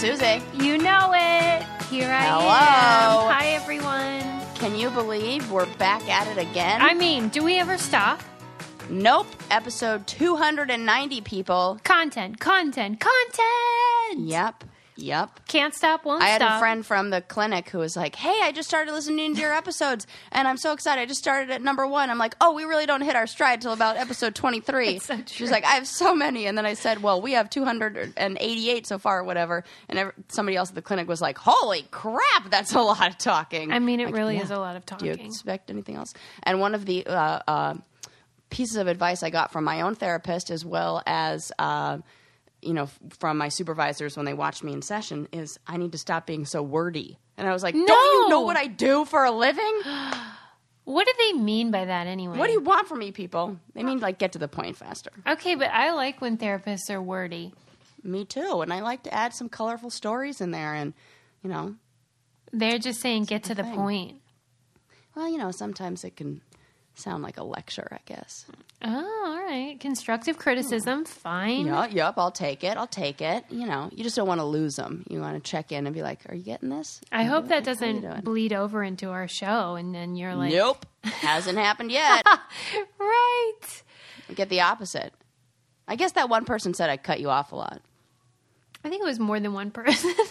Susie. You know it. Here I Hello. am. Hi, everyone. Can you believe we're back at it again? I mean, do we ever stop? nope. Episode 290, people. Content, content, content. Yep. Yep. Can't stop, won't I had stop. a friend from the clinic who was like, "Hey, I just started listening to your episodes, and I'm so excited. I just started at number one." I'm like, "Oh, we really don't hit our stride till about episode 23." That's so true. She's like, "I have so many," and then I said, "Well, we have 288 so far, or whatever." And somebody else at the clinic was like, "Holy crap, that's a lot of talking." I mean, it Like, really yeah. is a lot of talking. Do you expect anything else? And one of the uh, uh, pieces of advice I got from my own therapist, as well as uh, you know, from my supervisors when they watched me in session, is I need to stop being so wordy. And I was like, Don't you know what I do for a living? What do they mean by that anyway? What do you want from me, people? They mean like get to the point faster. Okay, but I like when therapists are wordy. Me too. And I like to add some colorful stories in there, and you know, They're just saying get to the thing. point. well, you know, sometimes it can sound like a lecture, I guess. Oh, all right. Constructive criticism, hmm. fine. Yeah, yep, I'll take it. I'll take it. You know, you just don't want to lose them. You want to check in and be like, "Are you getting this?" I hope that How you doing? doesn't bleed over into our show, and then you're like, Nope, hasn't happened yet. right. I Get the opposite. I guess that one person said I cut you off a lot. I think it was more than one person.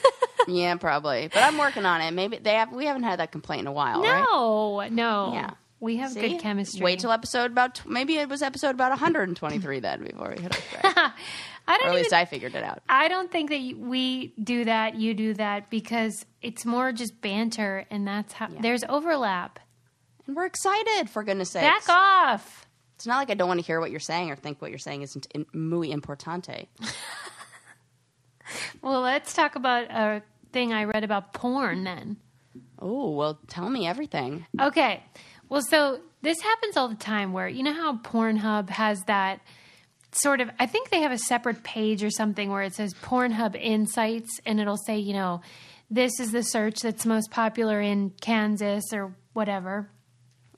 Yeah, probably. But I'm working on it. Maybe they have. We haven't had that complaint in a while, right? no, no. Yeah. We have See? good chemistry. Wait till episode about. tw- Maybe it was episode about 123 then before we hit. I don't or at least I figured it out. I don't think that we do that. You do that because it's more just banter, and that's how there's overlap. And we're excited for goodness sakes. Back off. It's not like I don't want to hear what you're saying or think what you're saying isn't in, muy importante. Well, let's talk about a thing I read about porn then. Oh well, tell me everything. Okay. Well, so this happens all the time where you know how Pornhub has that sort of I think they have a separate page or something where it says Pornhub Insights and it'll say, you know, this is the search that's most popular in Kansas or whatever.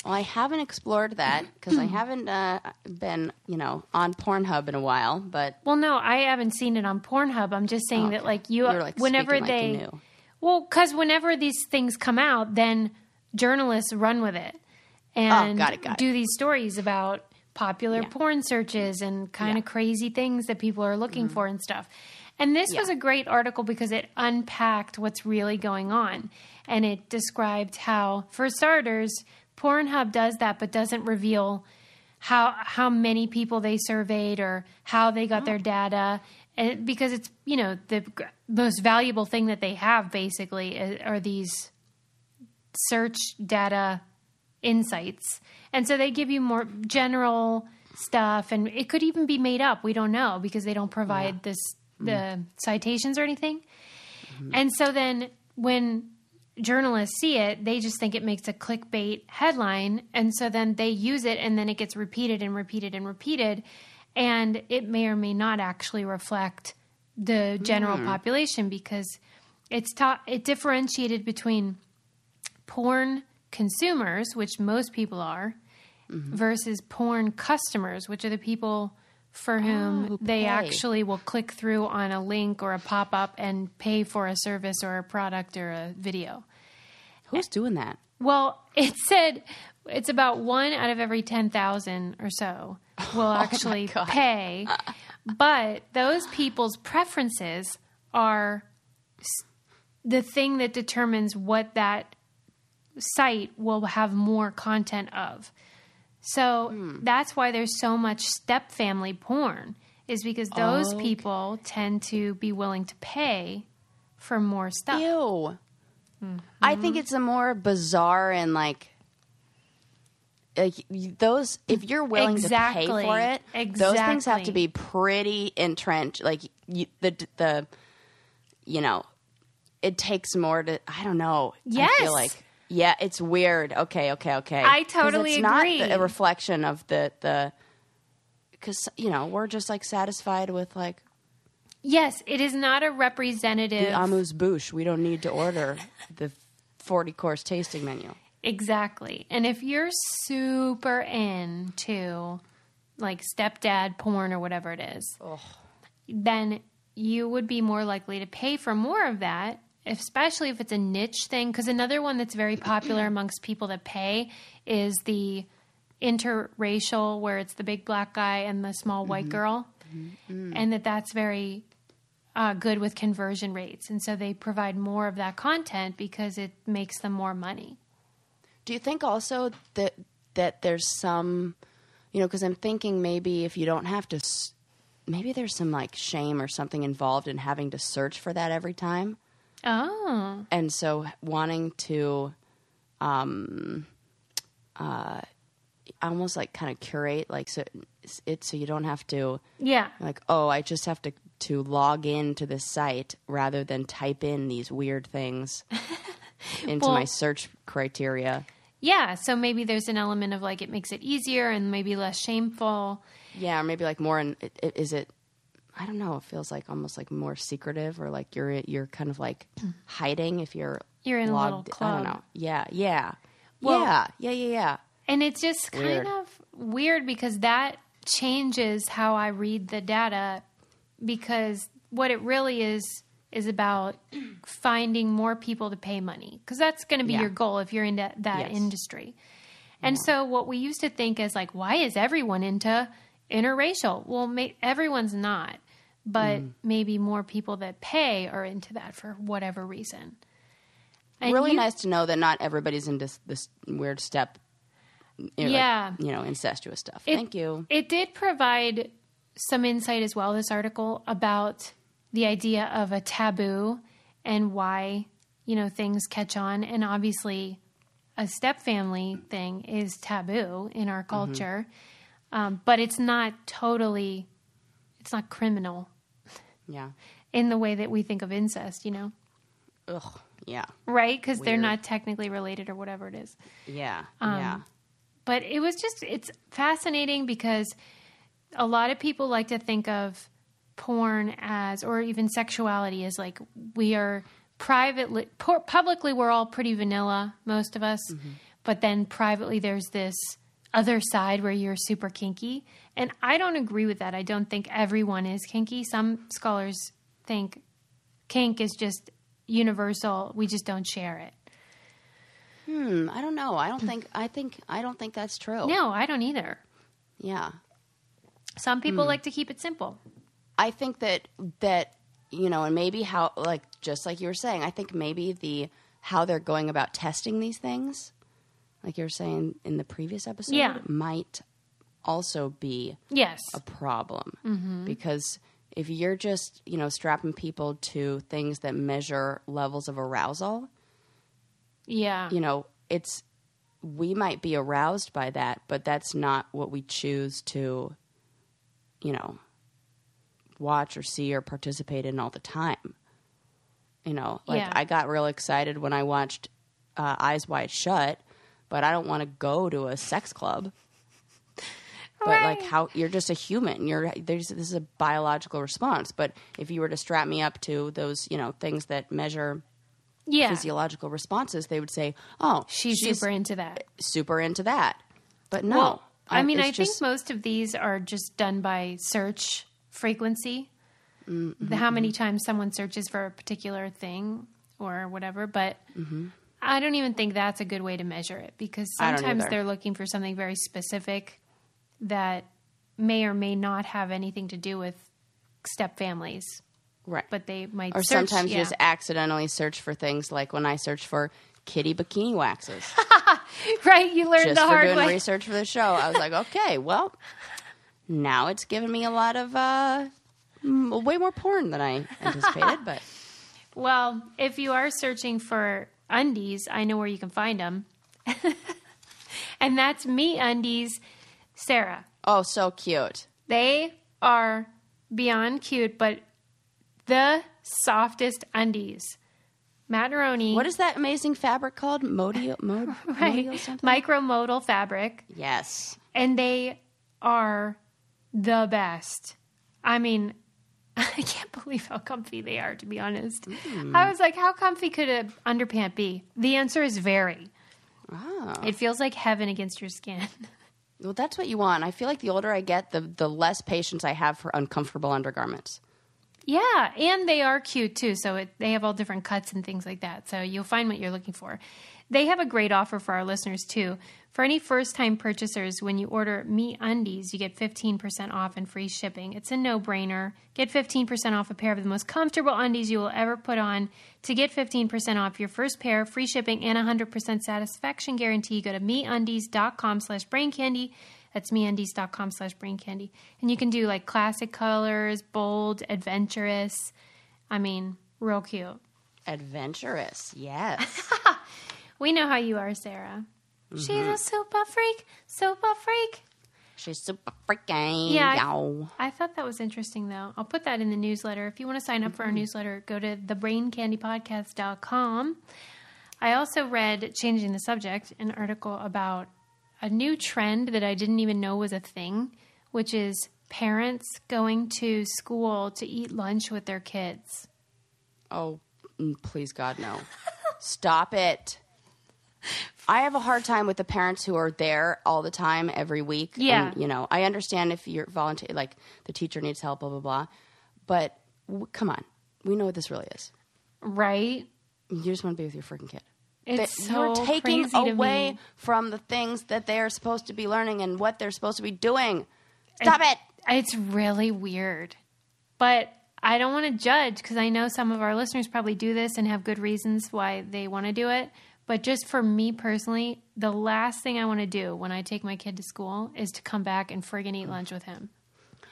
Well, I haven't explored that because I haven't uh, been, you know, on Pornhub in a while. But Well, no, I haven't seen it on Pornhub. I'm just saying that like you You're, like, whenever speaking like you they. Well, cuz whenever these things come out, then journalists run with it and Oh, got it, got it. do these stories about popular Yeah. porn searches and kind Yeah. Mm-hmm. of crazy things that people are looking for and stuff. And this was a great article because it unpacked what's really going on. And it described how, for starters, Pornhub does that but doesn't reveal how how many people they surveyed or how they got their data and because it's you know the most valuable thing that they have basically are these search data insights. And so they give you more general stuff and it could even be made up. We don't know because they don't provide this mm-hmm. the citations or anything. And so then when journalists see it, they just think it makes a clickbait headline. And so then they use it and then it gets repeated and repeated and repeated. And it may or may not actually reflect the general hmm. population because it's taught, it differentiated between porn consumers, which most people are, mm-hmm. versus porn customers, which are the people for oh, whom who they actually will click through on a link or a pop up and pay for a service or a product or a video. who's doing that? Well, it said it's about one out of every 10,000 or so will oh actually God. pay. But those people's preferences are the thing that determines what that site will have more content of. So Hmm. that's why there's so much step family porn, is because those Okay. people tend to be willing to pay for more stuff. Ew. I think it's a more bizarre and like. Like those, if you're willing to pay for it, exactly. those things have to be pretty entrenched. Like you, the the, you know, it takes more to. I don't know. I Yes. feel like yeah, it's weird. Okay, okay, okay. I 'Cause totally it's not the- a reflection of the the. Because you know we're just like satisfied with like Yes, it is not a representative. the amuse bouche. We don't need to order the forty course tasting menu. Exactly. And if you're super into like stepdad porn or whatever it is, then you would be more likely to pay for more of that, especially if it's a niche thing. Because another one that's very popular amongst people that pay is the interracial, where it's the big black guy and the small white mm-hmm. girl, mm-hmm. Mm. and that that's very uh, good with conversion rates. And so they provide more of that content because it makes them more money. Do you think also that that there's some, you know, because I'm thinking maybe if you don't have to, maybe there's some like shame or something involved in having to search for that every time, Oh, and so wanting to, um, uh, almost like kind of curate like so it so you don't have to yeah. like oh I just have to to log in to this site rather than type in these weird things into Well- my search criteria. Yeah, so maybe there's an element of like it makes it easier and maybe less shameful. Yeah, or maybe like more. In, is it? I don't know. It feels like almost like more secretive, or like you're you're kind of like mm. hiding if you're You're in a little logged. I don't know. Yeah, yeah, Well- yeah, yeah, yeah, yeah. And it's just Weird. kind of weird because that changes how I read the data because what it really is is about finding more people to pay money because that's going to be Yeah. your goal if you're into that Yes. industry. And so what we used to think is like why is everyone into interracial? Well, everyone's not, but Mm. maybe more people that pay are into that for whatever reason. And really you- nice to know that not everybody's into this, this weird step. you know, like, Yeah. you know, incestuous stuff. It- Thank you. It did provide some insight as well, this article, about the idea of a taboo and why, you know, things catch on. And obviously, a step family thing is taboo in our culture, um, but it's not totally, it's not criminal Yeah. in the way that we think of incest, you know? Ugh. Yeah. Right? Because they're not technically related or whatever it is. Yeah. Um, yeah. but it was just it's fascinating because a lot of people like to think of porn as or even sexuality as like we are privately publicly we're all pretty vanilla most of us but then privately there's this other side where you're super kinky and i don't agree with that i don't think everyone is kinky some scholars think kink is just universal we just don't share it Hmm. I don't know. I don't think. I think. I don't think that's true. no i don't either Yeah. some Hmm. people like to keep it simple I think that that you know, and maybe how like just like you were saying, I think maybe the how they're going about testing these things, like you were saying in the previous episode, Yeah. might also be yes a problem Mm-hmm. because if you're just you know strapping people to things that measure levels of arousal, Yeah. you know, it's we might be aroused by that, but that's not what we choose to, you know, watch or see or participate in all the time. You know, like Yeah. I got real excited when I watched uh, Eyes Wide Shut, but I don't want to go to a sex club. But like how you're just a human. You're there's this is a biological response. But if you were to strap me up to those, you know, things that measure yeah. physiological responses, they would say, "Oh, She's, super into that. super into that." But no, Well, I mean, I just- think most of these are just done by search frequency. Mm-hmm, how many times someone searches for a particular thing or whatever, but I don't even think that's a good way to measure it because sometimes they're looking for something very specific that may or may not have anything to do with step families, right. but they might or search, sometimes yeah. you just accidentally search for things like when I search for kitty bikini waxes, right. You learned just the for hard doing way. research for the show. I was like, okay, well, now it's given me a lot of uh, way more porn than I anticipated. but Well, if you are searching for undies, I know where you can find them. and that's Me Undies, Sarah. oh, so cute. They are beyond cute, but the softest undies. Matt What is that amazing fabric called? Modio, mod, right? Micromodal fabric, Yes. and they are the best. I mean, I can't believe how comfy they are. To be honest, hmm. I was like, how comfy could a underpant be? The answer is very. Oh. It feels like heaven against your skin. Well, that's what you want. I feel like the older I get, the the less patience I have for uncomfortable undergarments. Yeah, and they are cute too. So it, they have all different cuts and things like that. So you'll find what you're looking for. They have a great offer for our listeners too. For any first time purchasers, when you order Me Undies, you get 15% off and free shipping. It's a no brainer. Get 15% off a pair of the most comfortable undies you will ever put on. To get 15% off your first pair, free shipping, and 100% satisfaction guarantee, go to meundies.com slash brain candy. That's meundies.com slash brain candy. And you can do like classic colors, bold, adventurous. I mean, real cute. Adventurous, yes. We know how you are, Sarah. She's a super freak, super freak. She's super freaking. Yeah, I- yow. I thought that was interesting, though. I'll put that in the newsletter. If you want to sign up for our newsletter, go to thebraincandypodcast.com. I also read, changing the subject, an article about a new trend that I didn't even know was a thing, which is parents going to school to eat lunch with their kids. Oh, mm, please, God, no. Stop it. I have a hard time with the parents who are there all the time every week. Yeah. And, you know, I understand if you're volunteer, like the teacher needs help, blah, blah, blah. But w- come on. We know what this really is. Right? You just want to be with your freaking kid. It's that so you're taking away from the things that they are supposed to be learning and what they're supposed to be doing. Stop it. It's really weird. But I don't want to judge because I know some of our listeners probably do this and have good reasons why they want to do it. But just for me personally, the last thing I want to do when I take my kid to school is to come back and friggin' eat lunch with him.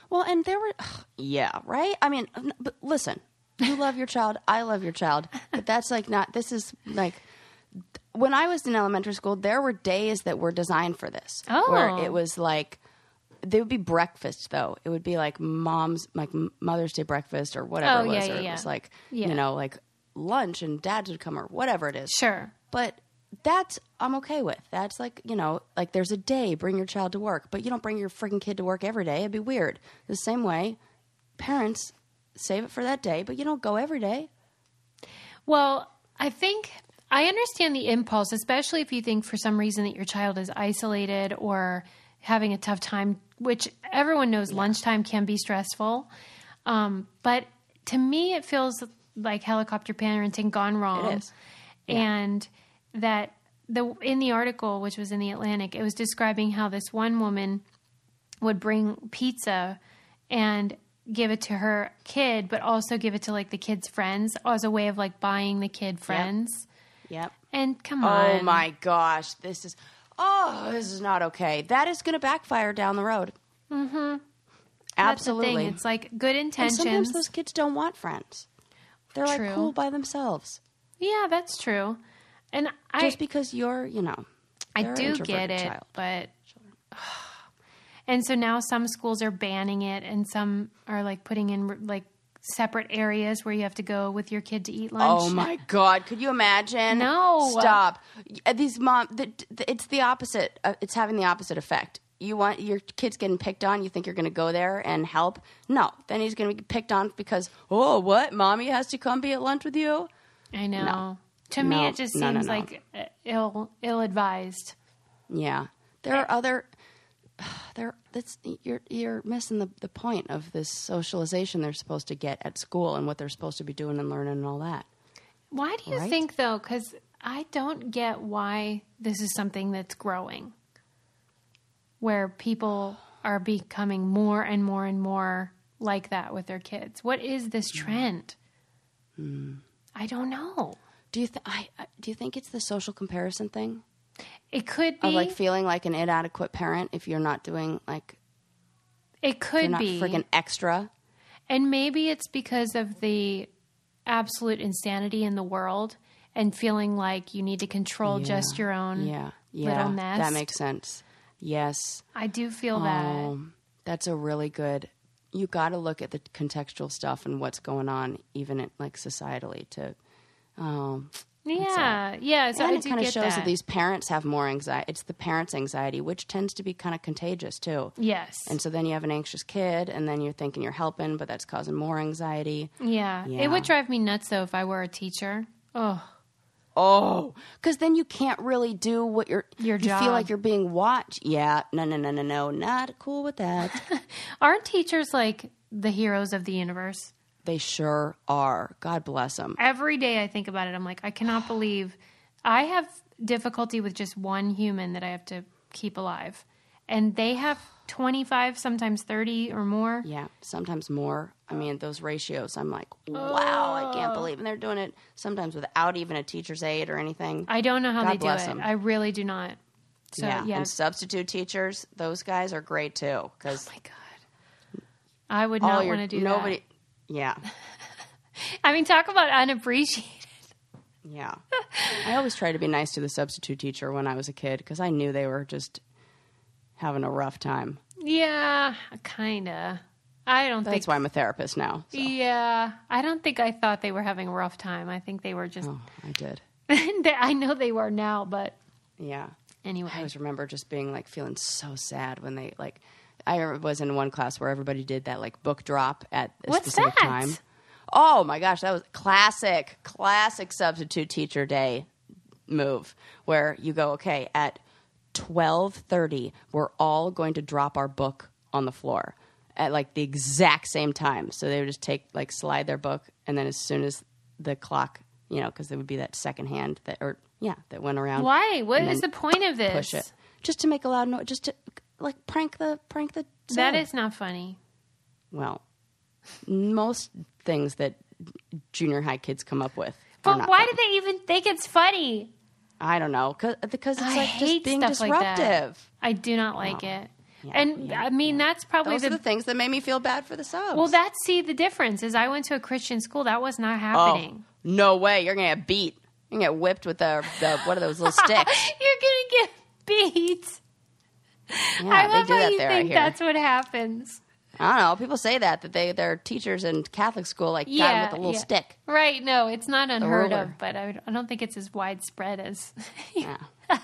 Well, and there were, yeah, right? I mean, but listen, you love your child, I love your child, but that's like not, this is like, when I was in elementary school, there were days that were designed for this. Where Oh. it was like, they would be breakfast though. It would be like mom's, like Mother's Day breakfast or whatever Oh, it was. yeah, or yeah, it was like, Yeah. you know, like lunch and dads would come or whatever it is. Sure. But that's I'm okay with. That's like you know, like there's a day bring your child to work, but you don't bring your freaking kid to work every day. It'd be weird. The same way, parents save it for that day, but you don't go every day. Well, I think I understand the impulse, especially if you think for some reason that your child is isolated or having a tough time, which everyone knows lunchtime can be stressful. Um, but to me, it feels like helicopter parenting gone wrong. It is. And that the in the article, which was in the Atlantic, it was describing how this one woman would bring pizza and give it to her kid, but also give it to like the kid's friends as a way of like buying the kid friends. Yep. And come on. Oh my gosh, this is oh, this is not okay. That is going to backfire down the road. Mm-hmm. The Absolutely. It's like good and intentions. sometimes those kids don't want friends. They're True. like cool by themselves. yeah, that's true. And I Just because you're, you know, I do get it, child. but and so now some schools are banning it, and some are like putting in like separate areas where you have to go with your kid to eat lunch. Oh my god! Could you imagine? No. stop. These mom, the, the, it's the opposite. Uh, it's having the opposite effect. You want your kid's getting picked on. You think you're going to go there and help? No. Then he's going to be picked on because oh, what? Mommy has to come be at lunch with you. I know. To me, No. it just No, seems no. like uh, ill ill advised. Yeah, there are other. There, that's you're you're missing the the point of this socialization they're supposed to get at school and what they're supposed to be doing and learning and all that. Why do you Right? think though? Because I don't get why this is something that's growing, where people are becoming more and more and more like that with their kids. What is this trend? I don't know. Do you th- I, I do you think it's the social comparison thing? It could be. of like feeling like an inadequate parent if you're not doing like it could not be. freaking extra. And maybe it's because of the absolute insanity in the world and feeling like you need to control just your own Yeah, yeah, little nest. that makes sense. Yes, I do feel that. Oh, that's a really good. You got to look at the contextual stuff and what's going on, even like societally. To um, Yeah, yeah. So and it kind of shows that. that. these parents have more anxiety. It's the parents' anxiety, which tends to be kind of contagious too. Yes. And so then you have an anxious kid, and then you're thinking you're helping, but that's causing more anxiety. yeah. Yeah. It would drive me nuts though if I were a teacher. Oh, Oh, because then you can't really do what you're. Your you job. feel like you're being watched. Yeah, no, no, no, no, no, not cool with that. aren't teachers like the heroes of the universe? They sure are. God bless them. Every day I think about it, I'm like, I cannot believe I have difficulty with just one human that I have to keep alive. And they have 25, sometimes 30 or more. Yeah, sometimes more. I mean, those ratios, I'm like, wow, I Oh. can't believe. And they're doing it sometimes without even a teacher's aid or anything. I don't know how God they do it. I really do not. So, yeah. yeah. And substitute teachers, those guys are great too. Because Oh my God. I would not want to do that. nobody. that. Yeah, I mean, talk about unappreciated. yeah. I always try to be nice to the substitute teacher when I was a kid because I knew they were just having a rough time. Yeah, kinda. I don't That's think. why I'm a therapist now. So. Yeah, I don't think I thought they were having a rough time. I think they were just. Oh, I did. I know they were now, but Yeah. anyway. I always remember just being like feeling so sad when they like. I was in one class where everybody did that like book drop at a What's specific that? time. Oh my gosh, that was classic, classic substitute teacher day move where you go, okay, at twelve thirty, we're all going to drop our book on the floor at like the exact same time. So they would just take like slide their book, and then as soon as the clock, you know, because there would be that second hand that or yeah that went around. Why? What is the point of this? Push it just to make a loud noise, just to like prank the prank the. That is not funny. well, most things that junior high kids come up with. are But not why funny. do they even think it's funny? I don't know, cause, because it's I like hate just being stuff like disruptive. I do not like it. Yeah, and yeah, I mean, that's probably Those the, are the things that made me feel bad for the subs. well. That's see the difference is I went to a Christian school. That was not oh, happening. no way, you're gonna get beat. You're gonna get whipped with the, the what are those little sticks? You're gonna get beat. Yeah, I they love do how that you there, think that's what happens. I don't know. People say that that they their teachers in Catholic school like got Yeah, with a little yeah. stick. Right? No, it's not unheard of, but I, I don't think it's as widespread as. Yeah.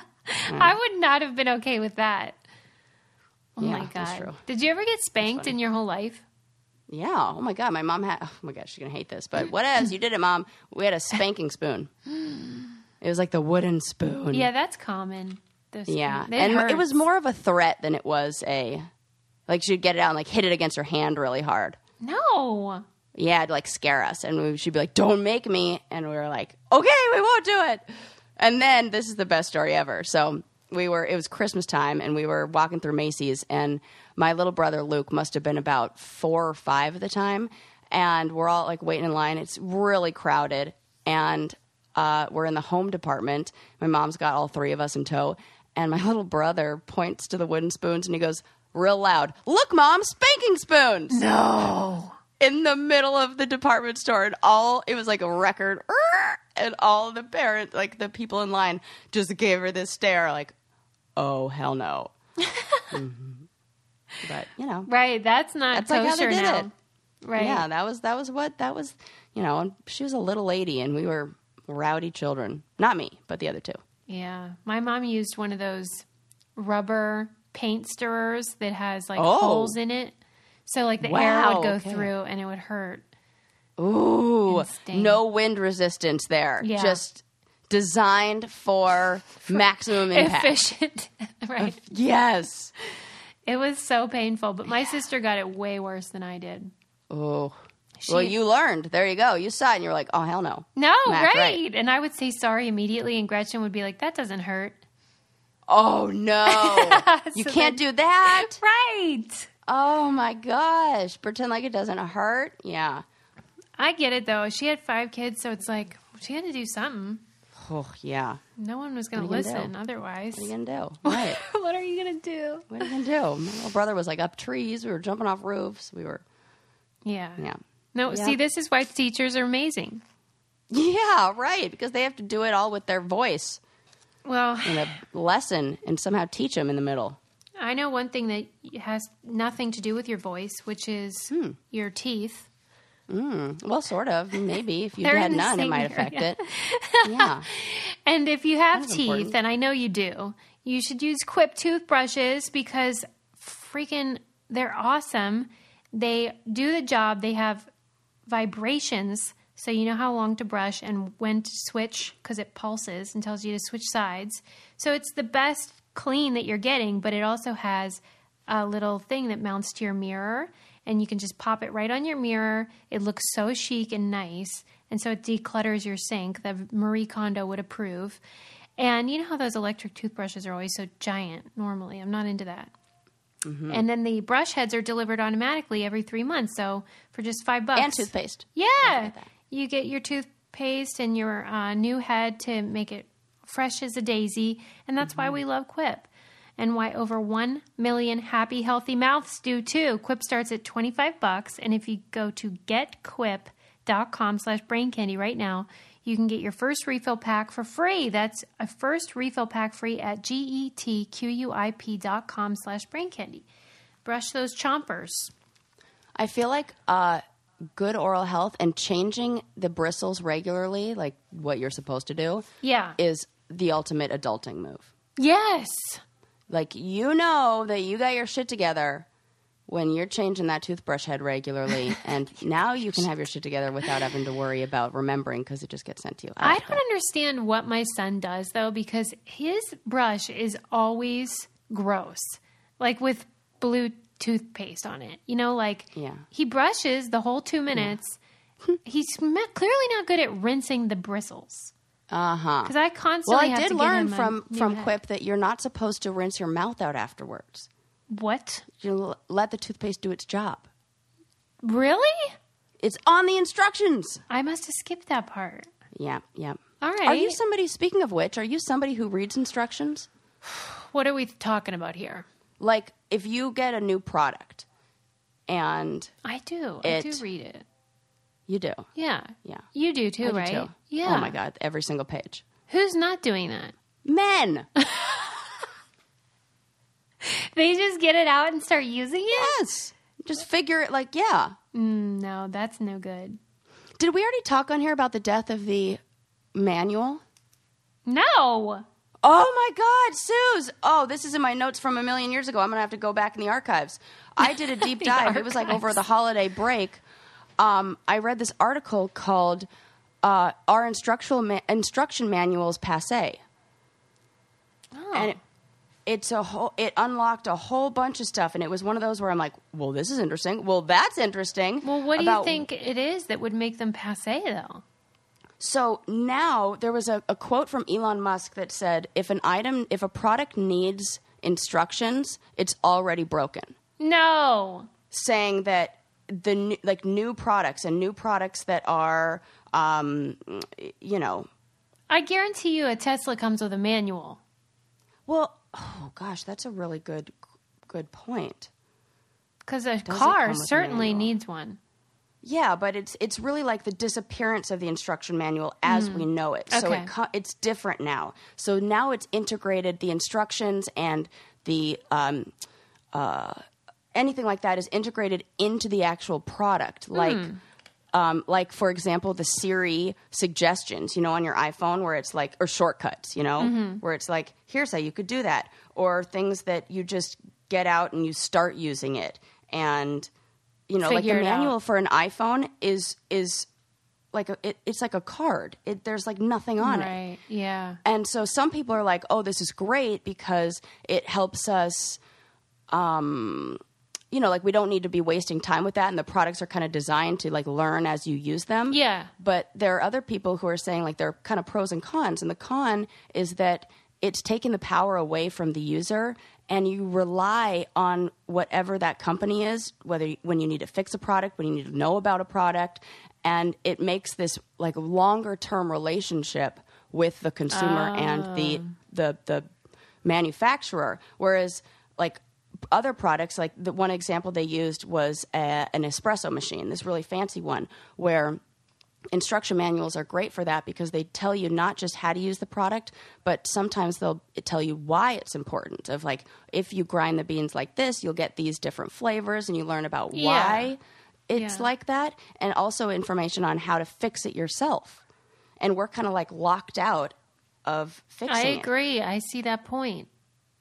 I would not have been okay with that. Oh Yeah, my that's god! true. Did you ever get spanked in your whole life? Yeah. Oh my god, my mom had. Oh my gosh, she's gonna hate this, but what else? You did it, mom. We had a spanking spoon. It was like the wooden spoon. Yeah, that's common. Those- Yeah, and it was more of a threat than it was a. Like she'd get it out and like hit it against her hand really hard. No. Yeah, to like scare us, and we, she'd be like, "Don't make me," and we were like, "Okay, we won't do it." And then this is the best story ever. So we were. It was Christmas time, and we were walking through Macy's, and my little brother Luke must have been about four or five at the time, and we're all like waiting in line. It's really crowded, and uh, we're in the home department. My mom's got all three of us in tow, and my little brother points to the wooden spoons, and he goes. Real loud, look, mom, spanking spoons No. in the middle of the department store and all it was like a record and all the parents like the people in line just gave her this stare like oh hell no Mhm. but you know Right. That's not That's like how they did now. it. Right. yeah that was that was what that was you know and she was a little lady and we were rowdy children not me but the other two Yeah. My mom used one of those rubber paint stirrers that has like Oh. holes in it. So like the air would go okay. through and it would hurt. ooh no wind resistance there Yeah. just designed for maximum impact Efficient. right. yes It was so painful, but my sister got it way worse than I did. Oh. She- well, you learned. There you go. You saw it and you're like, oh, hell no. No, right. right. And I would say sorry immediately, and Gretchen would be like, that doesn't hurt. Oh, no. you can't then- do that. Right. Oh, my gosh. Pretend like it doesn't hurt. Yeah. I get it, though. She had five kids, so it's like, she had to do something. Oh, yeah. No one was going to listen otherwise. What are you going to do? Right. what are you going to do? what are you going to do? My little brother was like up trees. We were jumping off roofs. We were, Yeah. yeah. No, Yeah. see, this is why teachers are amazing. Yeah, right. Because they have to do it all with their voice Well, in a lesson and somehow teach them in the middle. I know one thing that has nothing to do with your voice, which is Hmm. your teeth. Mm, well, sort of. Maybe. If you had none, it might affect area. it. Yeah. And if you have That's teeth, important. and I know you do, you should use Quip toothbrushes because freaking they're awesome. They do the job. They have vibrations, so you know how long to brush and when to switch because it pulses and tells you to switch sides. So it's the best clean that you're getting, but it also has a little thing that mounts to your mirror. and you can just pop it right on your mirror. It looks so chic and nice, and so it declutters your sink that Marie Kondo would approve. And you know how those electric toothbrushes are always so giant normally? I'm not into that. Mm-hmm. And then the brush heads are delivered automatically every three months. So for just five bucks. And toothpaste. Yeah. You get your toothpaste and your uh, new head to make it fresh as a daisy. And that's why we love Quip. And why over 1 million happy, healthy mouths do too. Quip starts at 25 bucks. And if you go to getquip.com slash brain candy right now, you can get your first refill pack for free. That's a first refill pack free at getquip.com slash brain candy. Brush those chompers. I feel like uh, good oral health and changing the bristles regularly, like what you're supposed to do, Yeah. is the ultimate adulting move. yes. Like you know that you got your shit together when you're changing that toothbrush head regularly, and now you can have your shit together without having to worry about remembering because it just gets sent to you. I don't understand what my son does though, because his brush is always gross, like with blue toothpaste on it. You know, like Yeah. he brushes the whole two minutes. He's me- clearly not good at rinsing the bristles Uh huh. because I constantly Well, I did to learn from from head. Quip that you're not supposed to rinse your mouth out afterwards. What? You let the toothpaste do its job. Really? It's on the instructions. I must have skipped that part. Yeah, yeah. All right. Are you somebody? Speaking of which, are you somebody who reads instructions? what are we talking about here? Like, if you get a new product, and I do. I do read it. you do, Yeah. yeah, You do too, I do right? too. Yeah. Oh my god, every single page. Who's not doing that? Men. They just get it out and start using it? yes. Just figure it. Like, yeah. Mm, no, that's no good. Did we already talk on here about the death of the manual? No. Oh my God, Suze! Oh, this is in my notes from a million years ago. I'm gonna have to go back in the archives. I did a deep dive. It was like over the holiday break. Um, I read this article called uh, "Our Instructional Ma- Instruction Manuals Passe," Oh. and it, it's a whole. It unlocked a whole bunch of stuff, and it was one of those where I'm like, "Well, this is interesting. Well, that's interesting." well, what do you think it is that would make them passe, though? So now there was a, a quote from Elon Musk that said, "If an item, if a product needs instructions, it's already broken." No. Saying that the new, like new products and new products that are, um, you know, I guarantee you a Tesla comes with a manual. well, oh gosh, that's a really good good point. Because a car come with a certainly manual? needs one. Yeah, but it's it's really like the disappearance of the instruction manual as we know it. So Okay. it co- it's different now. So now it's integrated. The instructions and the um, uh, anything like that is integrated into the actual product. Like, um, like for example, the Siri suggestions. You know, on your iPhone, where it's like or shortcuts. You know, where it's like, here's how you could do that, or things that you just get out and you start using it and you know, Figure like it the out. manual for an iPhone is is like a, it, it's like a card. It, there's like nothing on it. Right. Yeah. And so some people are like, "Oh, this is great because it helps us um you know, like we don't need to be wasting time with that and the products are kind of designed to like learn as you use them." Yeah. But there are other people who are saying like there are kind of pros and cons and the con is that it's taking the power away from the user and you rely on whatever that company is whether when you need to fix a product when you need to know about a product and it makes this like longer term relationship with the consumer and the oh. the the manufacturer whereas like other products like the one example they used was a, an espresso machine this really fancy one where instruction manuals are great for that because they tell you not just how to use the product but sometimes they'll tell you why it's important of like if you grind the beans like this you'll get these different flavors and you learn about Yeah. why it's Yeah. like that and also information on how to fix it yourself and we're kind of like locked out of fixing I it agree. I see that point.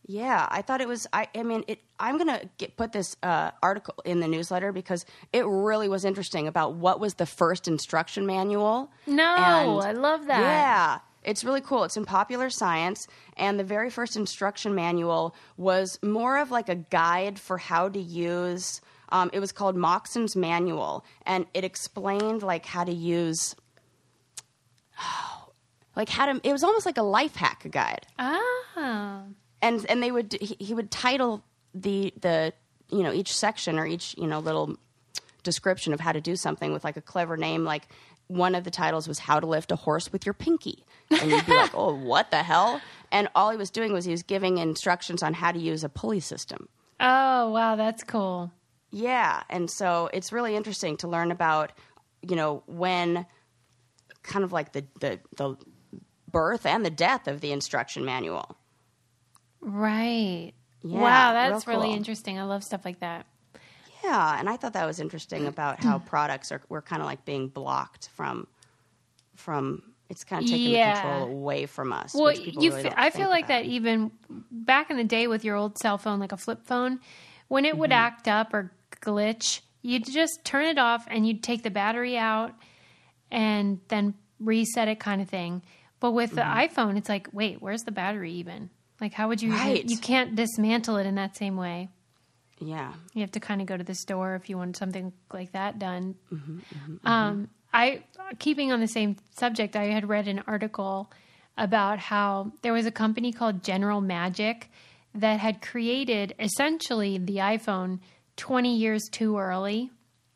Yeah, I thought it was. I, I mean, it, I'm gonna get, put this uh, article in the newsletter because it really was interesting about what was the first instruction manual. No, And- I love that. Yeah, It's really cool. It's in popular science, and the very first instruction manual was more of like a guide for how to use. Um, it was called Moxon's Manual, and it explained like how to use, like how to. It was almost like a life hack guide Ah. And and they would he, he would title the the you know each section or each you know little description of how to do something with like a clever name. Like one of the titles was how to lift a horse with your pinky. And you'd be like oh what the hell? And all he was doing was he was giving instructions on how to use a pulley system. Oh, wow, that's cool. yeah and so it's really interesting to learn about you know when kind of like the the, the birth and the death of the instruction manual Right. Yeah, wow, that's real really interesting. I love stuff like that. Yeah, and I thought that was interesting about how products are were kind of like being blocked from from it's kind of taking Yeah. the control away from us. Well, which people you really fe- don't I think feel like about. that even back in the day with your old cell phone, like a flip phone, when it would Mm-hmm. act up or glitch, you'd just turn it off and you'd take the battery out and then reset it, kind of thing. But with the iPhone, it's like, wait, where's the battery even? Like, how would you? Mm-hmm. Right. you can't dismantle it in that same way. Yeah, You have to kind of go to the store if you want something like that done. Mm-hmm, Um, I, keeping on the same subject, I had read an article about how there was a company called General Magic that had created essentially the iPhone 20 years too early.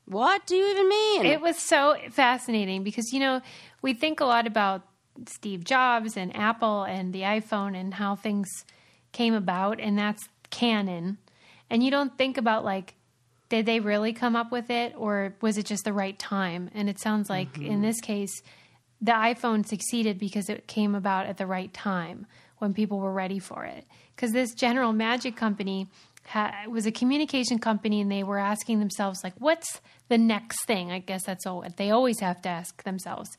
what do you even mean? It was so fascinating because, you know, we think a lot about Steve Jobs and Apple and the iPhone and how things came about, and that's canon. And you don't think about, like, did they really come up with it or was it just the right time? And it sounds like in mm-hmm. this case, the iPhone succeeded because it came about at the right time when people were ready for it. Because this General Magic company ha- was a communication company, and they were asking themselves, like, what's the next thing? I guess that's all they always have to ask themselves.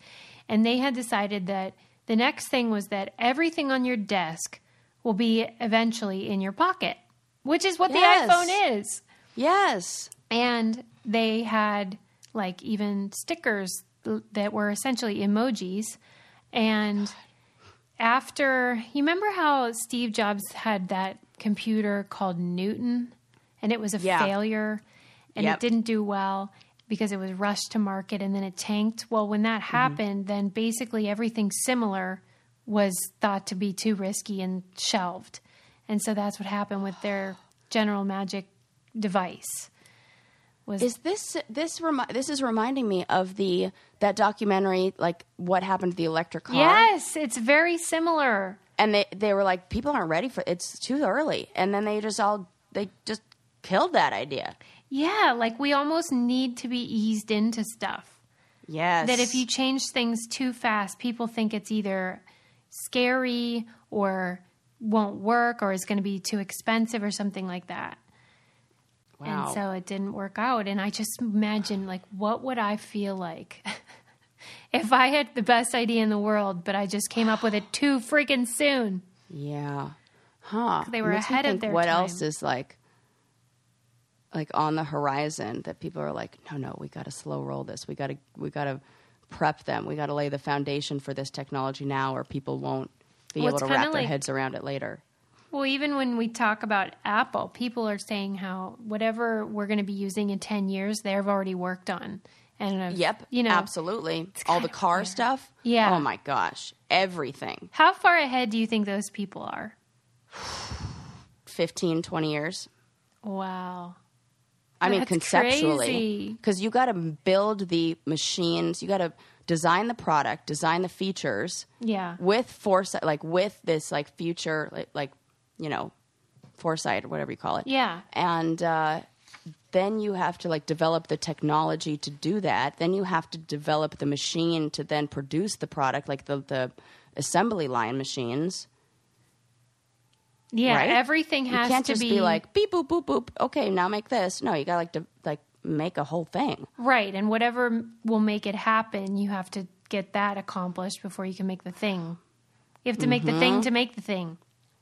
And they had decided that the next thing was that everything on your desk will be eventually in your pocket, which is what Yes. the iPhone is yes, and they had like even stickers that were essentially emojis and after you remember how Steve Jobs had that computer called Newton and it was a Yeah. failure and Yep. it didn't do well because it was rushed to market and then it tanked well when that Mm-hmm. happened then basically everything similar was thought to be too risky and shelved and so that's what happened with their general magic device was is this this remi- this is reminding me of the that documentary like what happened to the electric car? yes it's very similar and they they were like people aren't ready for it's too early, and then they just all they just killed that idea. Yeah like we almost need to be eased into stuff Yes, that if you change things too fast people think it's either scary or won't work or is going to be too expensive or something like that wow. and so it didn't work out and i just imagine like what would i feel like if i had the best idea in the world but i just came up with it too freaking soon Yeah. Huh. They were ahead of their What time. else is like like on the horizon that people are like, no, no, we got to slow roll this. We got to we got to prep them. We got to lay the foundation for this technology now, or people won't be Well, able to wrap their heads around it later. Well, even when we talk about Apple, people are saying how whatever we're going to be using in 10 years, they've already worked on. And, Yep. you know, absolutely. All the car weird. stuff. Yeah. Oh my gosh, everything. how far ahead do you think those people are? 15, 20 years. Wow. I mean, That's conceptually, because you got to build the machines. You got to design the product, design the features Yeah. with foresight, like with this like future, like, like you know, foresight or whatever you call it. Yeah. And uh, then you have to like develop the technology to do that. Then you have to develop the machine to then produce the product, like the the assembly line machines. Yeah. Right? Everything You has can't to just be, be like beep boop boop boop. Okay, now make this. No, you got to like to like make a whole thing. right. And whatever will make it happen, you have to get that accomplished before you can make the thing. You have to make the Mm-hmm. thing to make the thing.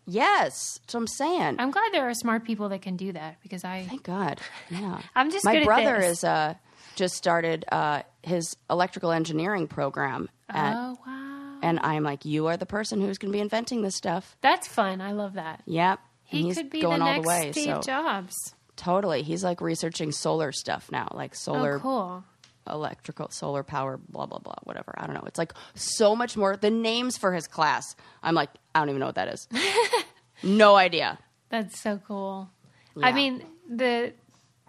Yes, that's what I'm saying. I'm glad there are smart people that can do that because I Thank God. Yeah. I'm just My brother is uh, just started uh, his electrical engineering program at Oh wow. And I'm like, you are the person who's going to be inventing this stuff. That's fun. I love that. Yep. And He he's could be going the all next the way. Steve so Jobs. totally, he's like researching solar stuff now, like oh, solar Oh, cool. electrical, solar power, blah blah blah, whatever. I don't know. It's like so much more. The names for his class, I'm like, I don't even know what that is. no idea. That's so cool. I mean, the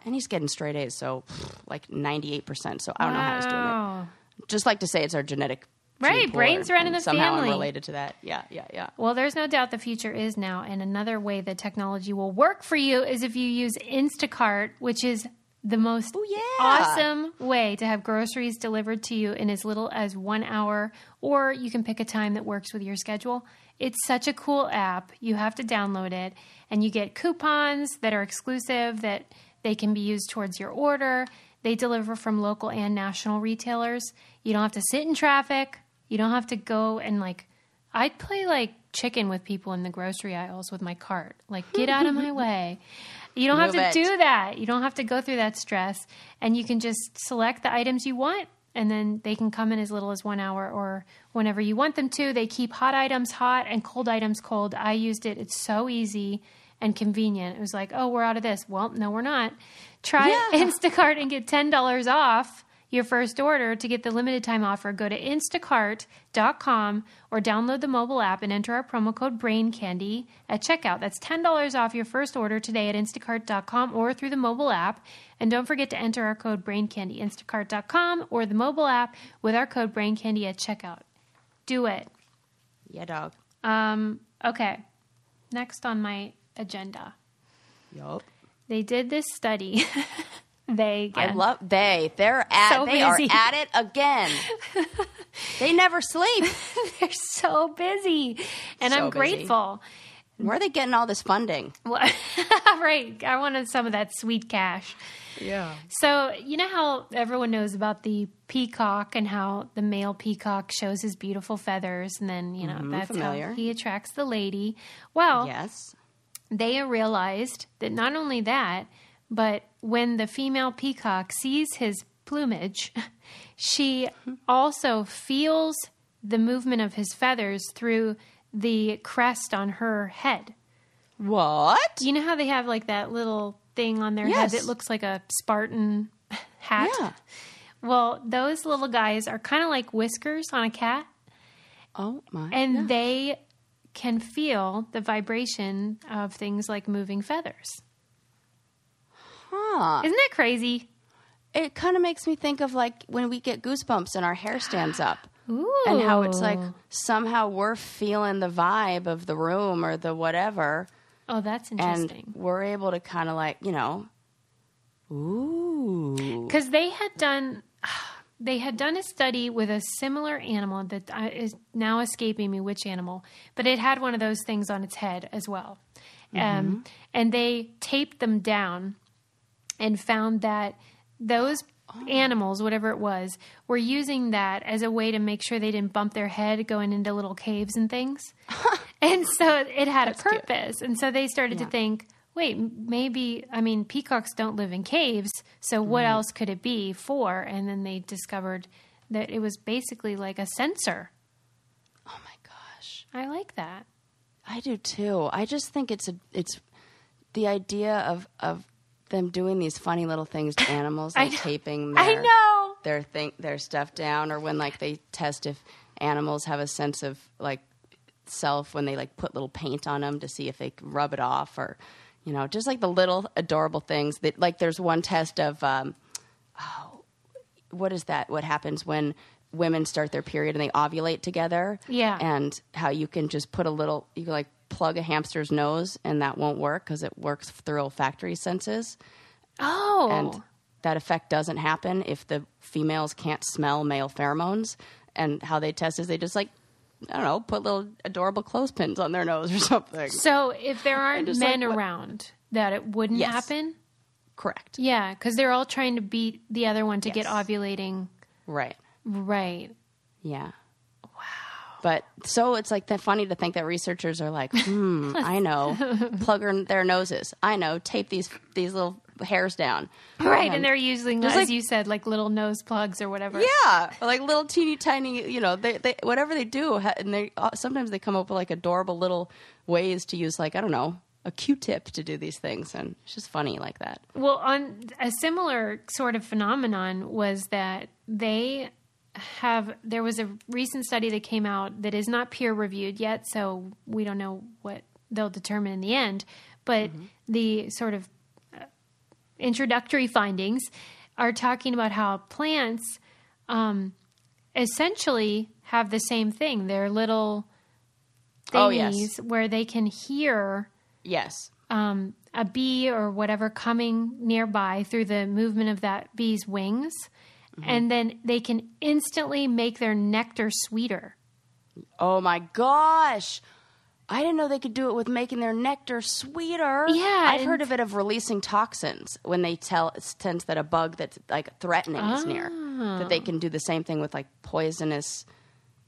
And he's getting straight A's, so like 98%. So I don't know how he's doing it. Just like to say it's our genetic. Right, brains or- run in the somehow family. I'm related to that. Yeah, yeah, yeah. Well, there's no doubt the future is now. And another way that technology will work for you is if you use Instacart, which is the most Oh, yeah. awesome way to have groceries delivered to you in as little as one hour, or you can pick a time that works with your schedule. It's such a cool app. You have to download it, and you get coupons that are exclusive that they can be used towards your order. They deliver from local and national retailers. You don't have to sit in traffic. You don't have to go and like I'd play like chicken with people in the grocery aisles with my cart. Like, get out of my way. You don't have Move to it. do that. You don't have to go through that stress. And you can just select the items you want, and then they can come in as little as one hour or whenever you want them to. They keep hot items hot and cold items cold. I used it. It's so easy and convenient. It was like, oh, we're out of this. Well, no, we're not. Try Yeah. Instacart and get $10 off your first order to get the limited time offer, go to instacart.com or download the mobile app and enter our promo code Brain Candy at checkout. That's $10 off your first order today at instacart.com or through the mobile app. And don't forget to enter our code Brain Candy, instacart.com or the mobile app with our code Brain Candy at checkout. Do it. Yeah, dog. Um, okay. Next on my agenda. Yup. They did this study. they get I love they. They're at So they are at it again. they never sleep. They're so busy, and So I'm busy. grateful. Where are they getting all this funding? Well, right, I wanted some of that sweet cash. Yeah. So you know how everyone knows about the peacock and how the male peacock shows his beautiful feathers, and then you know mm-hmm, that's familiar. how he attracts the lady. Well, Yes. they realized that not only that, but when the female peacock sees his plumage, she also feels the movement of his feathers through the crest on her head. What? You know how they have like that little thing on their Yes. head that looks like a Spartan hat? Yeah. Well, those little guys are kind of like whiskers on a cat, Oh my. and they can feel the vibration of things like moving feathers. Huh. Isn't that crazy? It kind of makes me think of like when we get goosebumps and our hair stands up. Ooh. And how it's like somehow we're feeling the vibe of the room or the whatever. Oh, that's interesting. And interesting. we're able to kind of like, you know, ooh. Because they had done, they had done a study with a similar animal that is now escaping me which animal, but it had one of those things on its head as well, um, and they taped them down and found that those animals, whatever it was, were using that as a way to make sure they didn't bump their head going into little caves and things. and so it had a That's cute. purpose. And so they started to think, wait, maybe, I mean, peacocks don't live in caves, so what Mm-hmm. else could it be for? And then they discovered that it was basically like a sensor. Oh my gosh. I like that. I do too. I just think it's a it's the idea of of them doing these funny little things to animals, I like know. taping I their know. their thing their stuff down, or when like they test if animals have a sense of like self when they like put little paint on them to see if they can rub it off, or you know, just like the little adorable things that like. There's one test of um, oh, what is that? What happens when women start their period and they ovulate together? Yeah. and how you can just put a little you can like plug a hamster's nose and that won't work because it works through olfactory senses Oh. and that effect doesn't happen if the females can't smell male pheromones and how they test is they just like i don't know put little adorable clothespins on their nose or something so if there aren't men like, around, that it wouldn't Yes. happen? correct Yeah, because they're all trying to beat the other one to get ovulating. right Right. yeah but so it's like that funny to think that researchers are like hmm i know plug her- their noses i know tape these these little hairs down. Right, and they're using, as like- you said, like little nose plugs or whatever. Yeah, or like little teeny tiny, you know, they, they whatever they do, and they uh, sometimes they come up with like adorable little ways to use like I don't know a Q-tip to do these things, and it's just funny like that. Well, on a similar sort of phenomenon was that they have there was a recent study that came out that is not peer reviewed yet, so we don't know what they'll determine in the end. But the sort of uh, introductory findings are talking about how plants um, essentially have the same thing. They're little Oh, thingies yes. where they can hear Yes, um, a bee or whatever coming nearby through the movement of that bee's wings, Mm-hmm. and then they can instantly make their nectar sweeter. Oh my gosh. I didn't know they could do it with making their nectar sweeter. Yeah, I've heard of it of releasing toxins when they tell sense that a bug that's like threatening is near. That they can oh. do the same thing with like poisonous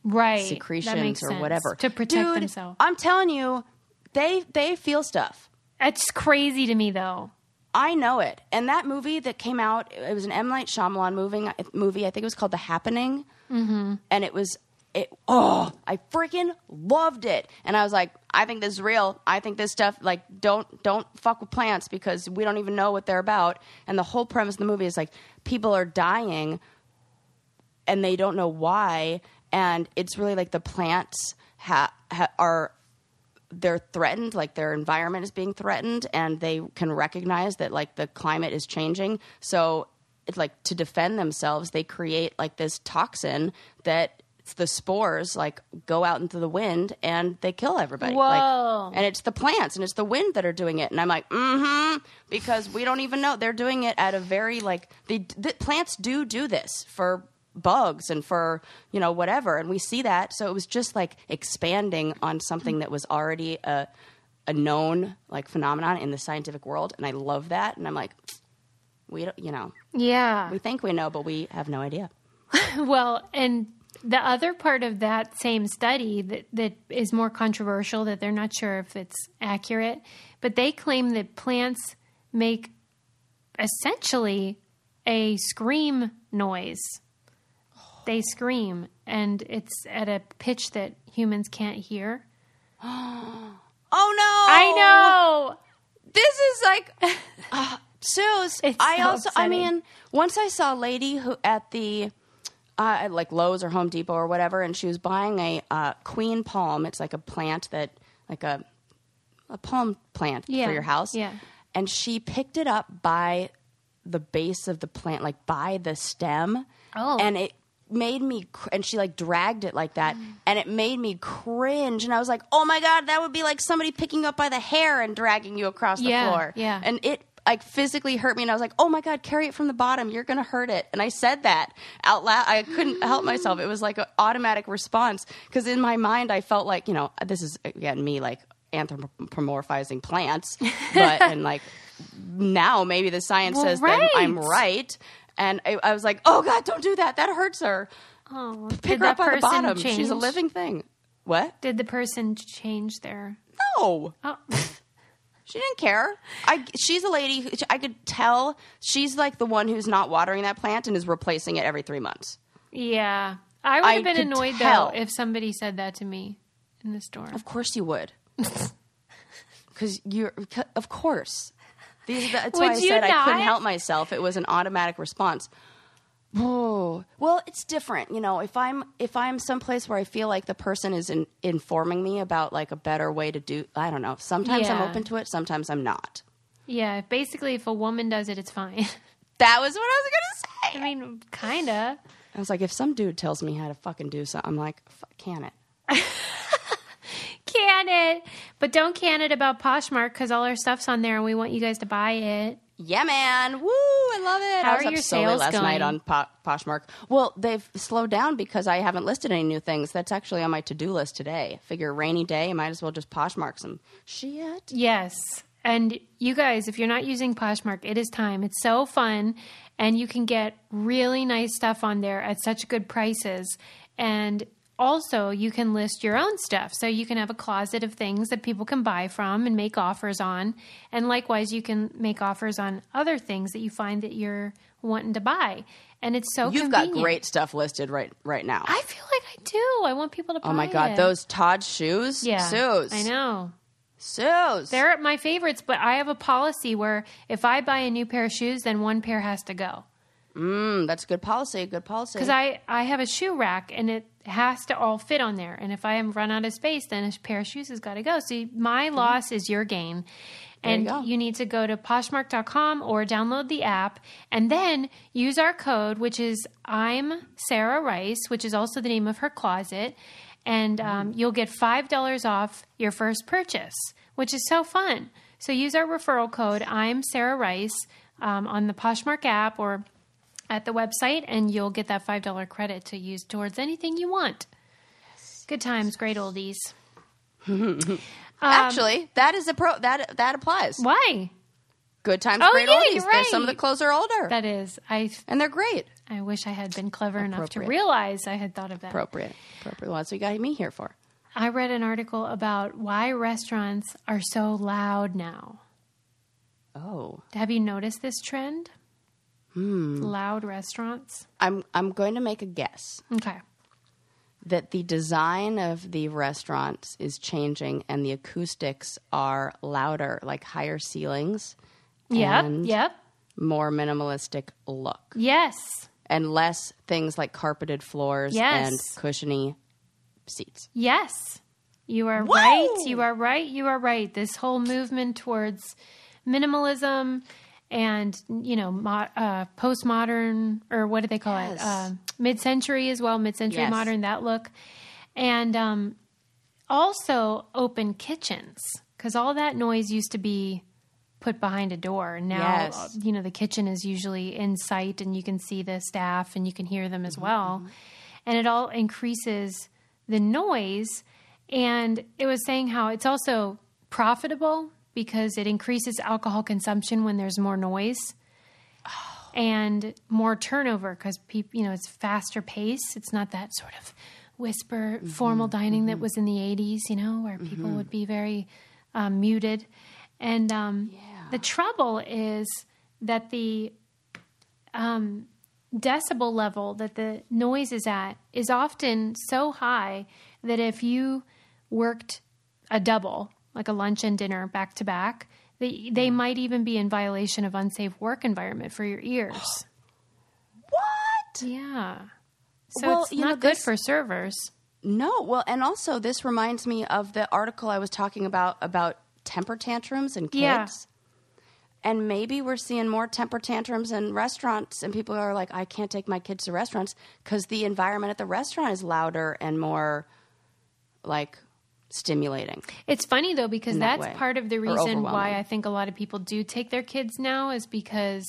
Right. secretions or sense. whatever To protect Dude, themselves. I'm telling you, they they feel stuff. That's crazy to me, though. I know it. And that movie that came out, it was an M Night Shyamalan movie. Movie, I think it was called The Happening, mm-hmm. and it was it. Oh, I freaking loved it. And I was like, I think this is real. I think this stuff like don't don't fuck with plants because we don't even know what they're about. And the whole premise of the movie is like people are dying and they don't know why. And it's really like the plants ha- ha- are they're threatened like their environment is being threatened and they can recognize that like the climate is changing. So it's like to defend themselves they create like this toxin that it's the spores like go out into the wind and they kill everybody. Like, Whoa. and it's the plants and it's the wind that are doing it. And i'm like mm-hmm because we don't even know. They're doing it at a very like the, the plants do do this for bugs and for you know whatever. And we see that. So it was just like expanding on something that was already a a known like phenomenon in the scientific world. And i love that. And i'm like we don't you know. Yeah. we think we know but we have no idea. Well, and the other part of that same study that, that is more controversial, that they're not sure if it's accurate, but they claim that plants make essentially a scream noise. They scream, and it's at a pitch that humans can't hear. oh no I know. this is like uh, Suze. It's I so also, I mean, once I saw a lady who at the uh, like Lowe's or Home Depot or whatever, and she was buying a uh, queen palm. It's like a plant that, like a a palm plant Yeah, for your house. yeah. and she picked it up by the base of the plant, like by the stem. Oh. and it made me cr- and she like dragged it like that mm. and it made me cringe and i was like oh my god that would be like somebody picking up by the hair and dragging you across the Yeah, floor yeah. and it like physically hurt me and i was like oh my god carry it from the bottom you're gonna hurt it and i said that out loud i couldn't help myself it was like an automatic response because in my mind i felt like you know this is again me like anthropomorphizing plants but and like now maybe the science Well, says that i'm right. right and I, I was like oh god don't do that that hurts her Oh, pick did her that up by the bottom change? she's a living thing what Did the person change their? no Oh, She didn't care. I, she's a lady. Who, I could tell she's like the one who's not watering that plant and is replacing it every three months. yeah. I would I have been annoyed tell. though if somebody said that to me in the store. Of course you would, because you're. Of course, These, that's why Would I you said I couldn't help myself. It was an automatic response. Oh well, it's different. You know, if I'm if I'm someplace where I feel like the person is in, informing me about like a better way to do. I don't know. Sometimes I'm open to it. Sometimes I'm not. Yeah, basically, if a woman does it, it's fine. That was what I was gonna say. I mean, kinda. I was like, if some dude tells me how to fucking do something, I'm like, fuck, can it? Can it, but don't can it about Poshmark because all our stuff's on there and we want you guys to buy it. Yeah, man. Woo, I love it. How I was are up your sales last going? night on po- Poshmark. Well, they've slowed down because I haven't listed any new things. That's actually on my to-do list today. Figure rainy day, might as well just Poshmark some shit. Yes. And you guys, if you're not using Poshmark, it is time. It's so fun. And you can get really nice stuff on there at such good prices. And also you can list your own stuff. So you can have a closet of things that people can buy from and make offers on. And likewise, you can make offers on other things that you find that you're wanting to buy. And it's so cool. You've convenient. got great stuff listed right right now. I feel like I do. I want people to buy oh my god, it. those Todd shoes, yeah, Suze, I know. Shoes. They're my favorites, but I have a policy where if I buy a new pair of shoes, then one pair has to go. Mm, that's a good policy. Good policy. Because I, I have a shoe rack and it has to all fit on there. And if I am run out of space, then a pair of shoes has got to go. So my loss is your gain. And you you, need to go to poshmark.com or download the app and then use our code, which is I'm Sarah Rice, which is also the name of her closet. And um, you'll get $5 off your first purchase, which is so fun. So use our referral code, I'm Sarah Rice, um, on the Poshmark app or at the website, and you'll get that $5 credit to use towards anything you want. Good times, great oldies. Actually, that is a pro. That that applies. Why? Good times, Oh, great yeah, oldies. you're Some of the clothes are older, That is, I, and they're great. I wish I had been clever enough to realize I had thought of that. Appropriate. Appropriate. Well, that's what you got me here for. I read an article about why restaurants are so loud now. Oh, Have you noticed this trend? Hmm. Loud restaurants. I'm I'm going to make a guess Okay. that the design of the restaurants is changing, and the acoustics are louder, like higher ceilings, Yeah. Yep. more minimalistic look, Yes. and less things like carpeted floors Yes. and cushiony seats. Yes. You are Whoa! right. You are right. You are right. This whole movement towards minimalism and, you know, mo- uh, postmodern, or what do they call Yes. it? Uh, mid century as well, mid century Yes. modern, that look. And um, also open kitchens, because all that noise used to be put behind a door. Now, Yes. uh, you know, the kitchen is usually in sight and you can see the staff and you can hear them as Mm-hmm, well. And it all increases the noise. And it was saying how it's also profitable because it increases alcohol consumption when there's more noise and more turnover because people, you know, it's faster pace. It's not that sort of whisper Mm-hmm, formal dining that was in the 80s, you know, where people would be very um, muted. And um, the trouble is that the um, decibel level that the noise is at is often so high that if you worked a double, like a lunch and dinner back to back, they, they mm. might even be in violation of unsafe work environment for your ears. What? yeah. So Well, it's not know, good this- for servers. No, well, and also this reminds me of the article I was talking about about temper tantrums and kids. Yeah. And maybe we're seeing more temper tantrums in restaurants, and people are like, "I can't take my kids to restaurants because the environment at the restaurant is louder and more like stimulating." It's funny though because that that's way. part of the reason why. I think a lot of people do take their kids now is because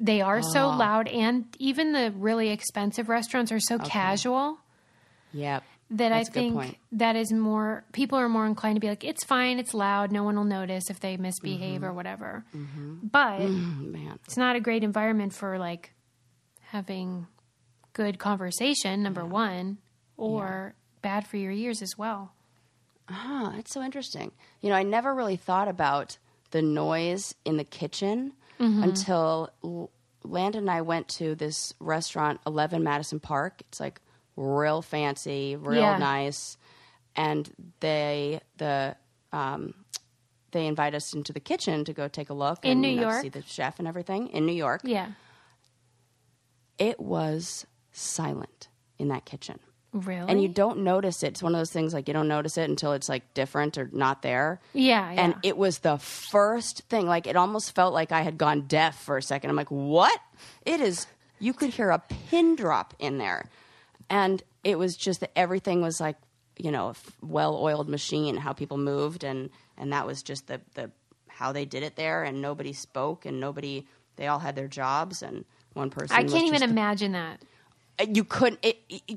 they are Ah. so loud and even the really expensive restaurants are so casual Yep. that That's I think that is more people are more inclined to be like it's fine, it's loud, no one will notice if they misbehave Mm-hmm. or whatever. But Oh, man. it's not a great environment for like having good conversation number 1 or bad for your ears as well. Ah, that's so interesting. You know, I never really thought about the noise in the kitchen until L- Landon and I went to this restaurant, 11 Madison Park. It's like real fancy, real Yeah. nice. And they, the, um, they invite us into the kitchen to go take a look In and New you know, York? see the chef and everything in New York. Yeah. It was silent in that kitchen. Really? And you don't notice it. It's one of those things like you don't notice it until it's like different or not there. Yeah, yeah. And it was the first thing. Like it almost felt like I had gone deaf for a second. I'm like, what? It is. You could hear a pin drop in there, and it was just that everything was like you know a well-oiled machine. How people moved, and and that was just the the how they did it there. And nobody spoke, and nobody. They all had their jobs, and one person. I can't even imagine that. You couldn't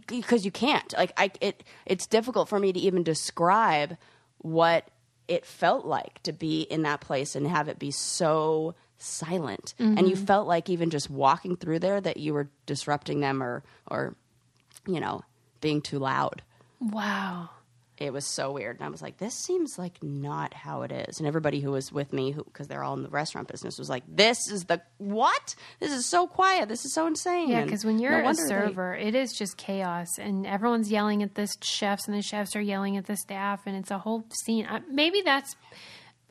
because you can't. Like i it it's difficult for me to even describe what it felt like to be in that place and have it be so silent. And you mm-hmm. felt like even just walking through there that you were disrupting them or or you know being too loud. Wow. It was so weird, and I was like, "This seems like not how it is." And everybody who was with me, because they're all in the restaurant business, was like, "This is the what? This is so quiet. This is so insane." Yeah, because when you're no a wonder they- server, it is just chaos, and everyone's yelling at the chefs, and the chefs are yelling at the staff, and it's a whole scene. Maybe that's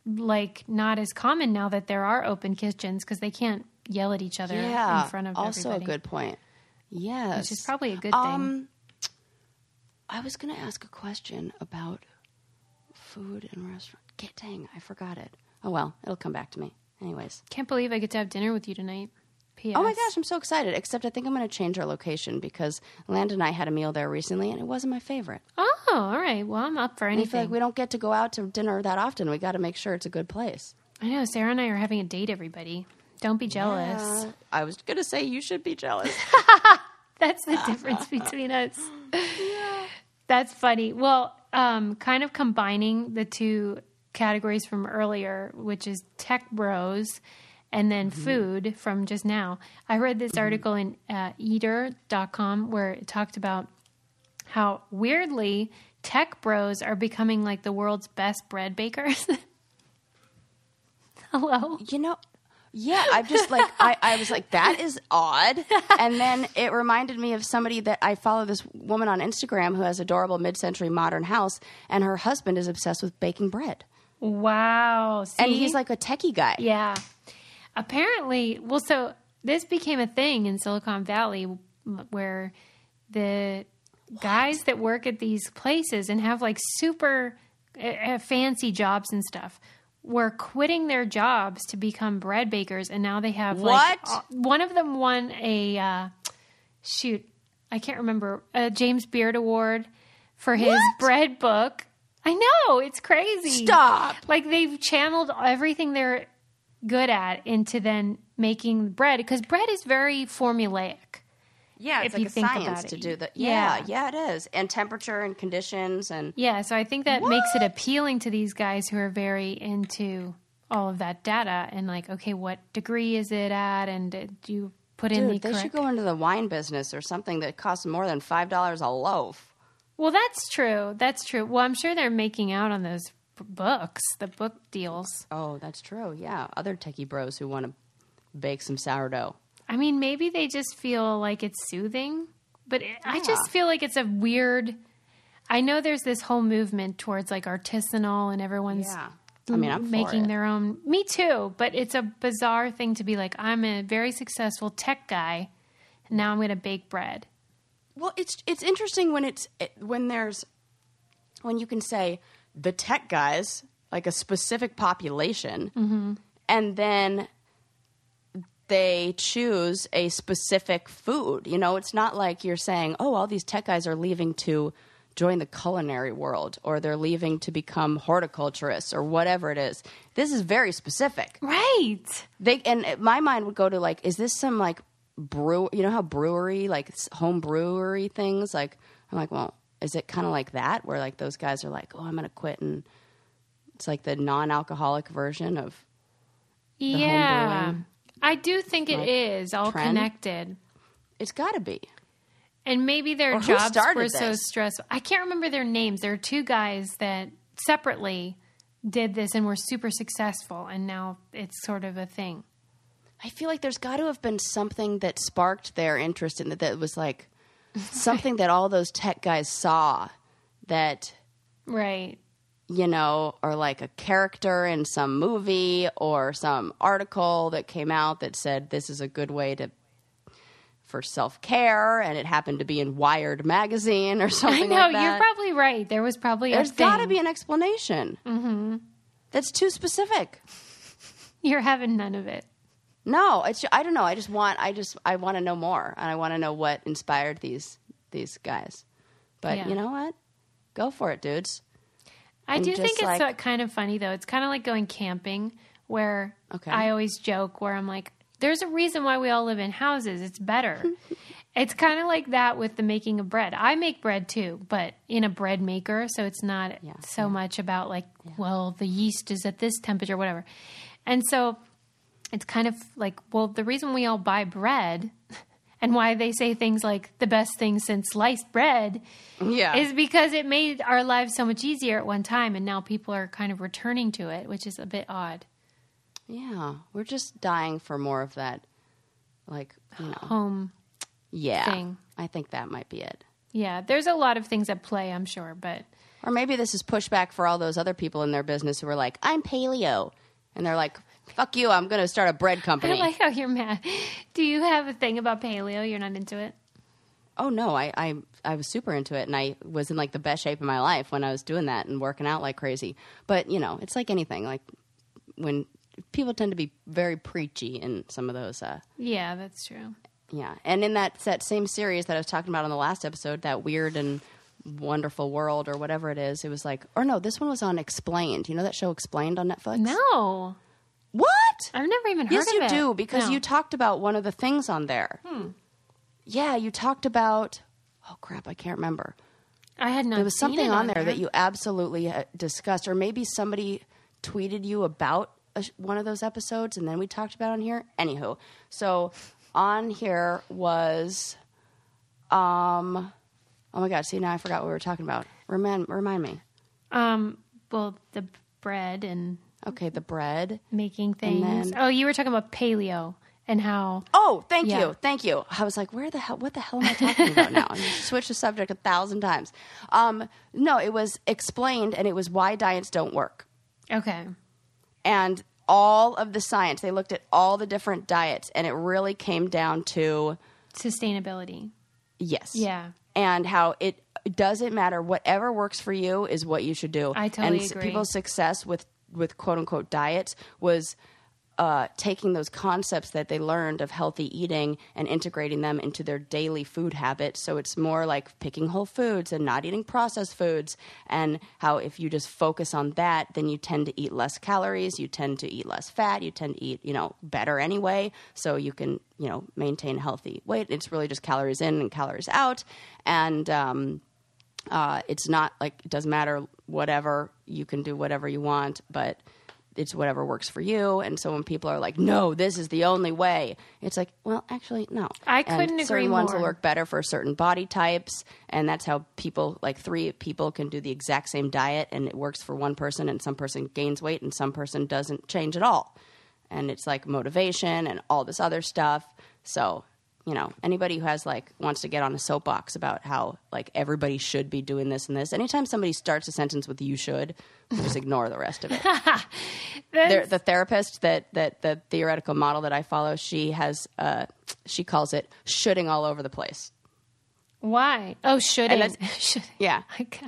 like not as common now that there are open kitchens because they can't yell at each other yeah, in front of also everybody. a good point. Yes, which is probably a good um, thing. I was going to ask a question about food and restaurant. Get dang, I forgot it. Oh well, it'll come back to me. Anyways. Can't believe I get to have dinner with you tonight. P.S. Oh my gosh, I'm so excited. Except I think I'm going to change our location because Landon and I had a meal there recently and it wasn't my favorite. Oh, all right. Well, I'm up for And I feel anything. like we don't get to go out to dinner that often. We got to make sure it's a good place. I know Sarah and I are having a date. Everybody, don't be jealous. Uh, I was going to say you should be jealous. That's the difference between us. That's funny. Well, um, kind of combining the two categories from earlier, which is tech bros and then food from just now. I read this article in uh, eater.com where it talked about how weirdly tech bros are becoming like the world's best bread bakers. Hello? you know, yeah, I'm just like, I, I was like, that is odd. And then it reminded me of somebody that I follow this woman on Instagram who has adorable mid century modern house, and her husband is obsessed with baking bread. Wow. See? And he's like a techie guy. Yeah. Apparently, well, so this became a thing in Silicon Valley where the guys that work at these places and have like super uh, fancy jobs and stuff were quitting their jobs to become bread bakers. And now they have What? uh, one of them won a uh, shoot, I can't remember, a James Beard Award for his What? bread book. I know, it's crazy. Stop. Like they've channeled everything they're good at into then making bread because bread is very formulaic. Yeah, If it's like you a think science to do that. Yeah. Yeah, yeah, it is. And temperature and conditions and Yeah, so I think that makes it appealing to these guys who are very into all of that data and like, okay, what degree is it at, and do you put in the Dude, they correct? should go into the wine business or something that costs more than five dollars a loaf. well, that's true. That's true. Well, I'm sure they're making out on those books, the book deals. Oh, that's true. Yeah, other techie bros who want to bake some sourdough. I mean, maybe they just feel like it's soothing, but it, I just feel like it's a weird. I know there's this whole movement towards like artisanal and everyone's Yeah, I mean, I'm making their own. Me too, but it's a bizarre thing to be like, I'm a very successful tech guy, and now I'm going to bake bread. Well, it's it's interesting when it's it, when there's when you can say the tech guys like a specific population, mm-hmm. and then they choose a specific food. You know, it's not like you're saying, "Oh, all these tech guys are leaving to join the culinary world or they're leaving to become horticulturists or whatever it is." This is very specific Right. they and my mind would go to like is this some like brew you know how brewery like home brewery things like i'm like well is it kind of like that where like those guys are like oh i'm gonna quit and it's like the non-alcoholic version of yeah. brewing, I do think it like, is all trend. connected. it's gotta be And maybe their Or jobs were so stressful. I can't remember their names. There are two guys that separately did this and were super successful, and now it's sort of a thing. i feel like there's got to have been something that sparked their interest in it that was like something that all those tech guys saw that Right. You know, or like a character in some movie or some article that came out that said this is a good way to for self care, and it happened to be in Wired magazine or something. I know, like that. you're probably right. There was probably There's got to be an explanation. Mm-hmm. That's too specific. You're having none of it. No, it's I don't know. I just want I just I want to know more, and I want to know what inspired these these guys. But Yeah. you know what? Go for it, dudes. I do think it's like- kind of funny though. It's kind of like going camping, where Okay. I always joke where I'm like, "There's a reason why we all live in houses. It's better." it's kind of like that with the making of bread. I make bread too, but in a bread maker, so it's not Yeah, so much about like, well, the yeast is at this temperature, whatever. And so it's kind of like, well, the reason we all buy bread and why they say things like the best thing since sliced bread Yeah. is because it made our lives so much easier at one time and now people are kind of returning to it, which is a bit odd. yeah. We're just dying for more of that, like, you know. Home. Yeah. thing. I think that might be it. Yeah, there's a lot of things at play, I'm sure, but Or maybe this is pushback for all those other people in their business who are like, I'm paleo. And they're like, fuck you, I'm going to start a bread company. I like how you're mad. Do you have a thing about paleo? You're not into it? oh, no, I, I, I was super into it. And I was in like the best shape of my life when I was doing that and working out like crazy. But, you know, it's like anything. Like when people tend to be very preachy in some of those uh, Yeah, that's true. Yeah, and in that that same series that I was talking about on the last episode, that weird and wonderful world or whatever it is, it was like, or no, this one was on Explained. You know that show Explained on Netflix? No, What? I've never even heard Yes, of it. Yes, you do because No. Hmm. you talked about one of the things on there. Yeah, you talked about. Oh crap, I can't remember. I had not. There was something it on there that you absolutely uh, discussed, or maybe somebody tweeted you about a, one of those episodes, and then we talked about it on here. Anywho, so on here was, um, oh my god, see now I forgot what we were talking about. Remind remind me. Um, well, the bread and Okay, the bread. making things. then- oh, you were talking about paleo and how. Oh, thank Yeah. you, thank you. I was like, where the hell? What the hell am I talking about now? And you switched the subject a thousand times. Um, no, it was explained, and it was why diets don't work. Okay. and all of the science. They looked at all the different diets, and it really came down to Sustainability. yes, Yeah. and how it doesn't matter. Whatever works for you is what you should do. I totally and agree. People's success with with quote unquote diets was. Uh, taking those concepts that they learned of healthy eating and integrating them into their daily food habits. So it's more like picking whole foods and not eating processed foods. And how if you just focus on that, then you tend to eat less calories, you tend to eat less fat, you tend to eat, you know, better anyway. So you can, you know, maintain healthy weight. It's really just calories in and calories out. And, um, uh, it's not like it doesn't matter whatever you can do whatever you want but it's whatever works for you. And so when people are like no this is the only way it's like well actually no. I couldn't agree certain ones will more. work better for certain body types and that's how people like three people can do the exact same diet and it works for one person and some person gains weight and some person doesn't change at all. And it's like motivation and all this other stuff. So you know anybody who has like wants to get on a soapbox about how like everybody should be doing this and this anytime somebody starts a sentence with you should just ignore the rest of it. The therapist that that the theoretical model that i follow she has uh she calls it shoulding all over the place. Why? Oh, Should- yeah.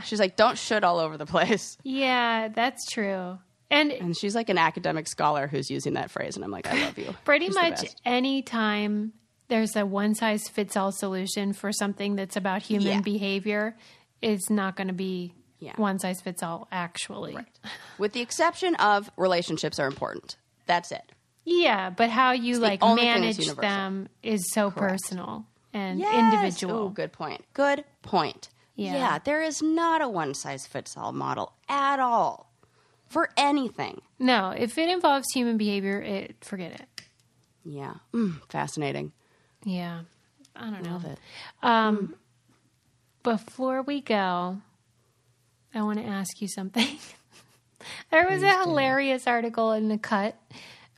She's like don't should all over the place. Yeah, that's true. And and she's like an academic scholar who's using that phrase and i'm like i love you. Pretty She's much any time there's a one size fits all solution for something that's about human Yeah. behavior, it's not going to be Yeah. one size fits all, actually. with the exception of relationships are important that's it Yeah, but how you the like manage them is so personal and Yes. individual. Ooh, good point. Good point. Yeah. there is not a one size fits all model at all for anything. No, if it involves human behavior, it forget it. Yeah, mm, fascinating. Yeah, I don't know. Love it. Um, before we go, I want to ask you something. there was a hilarious article in the Cut,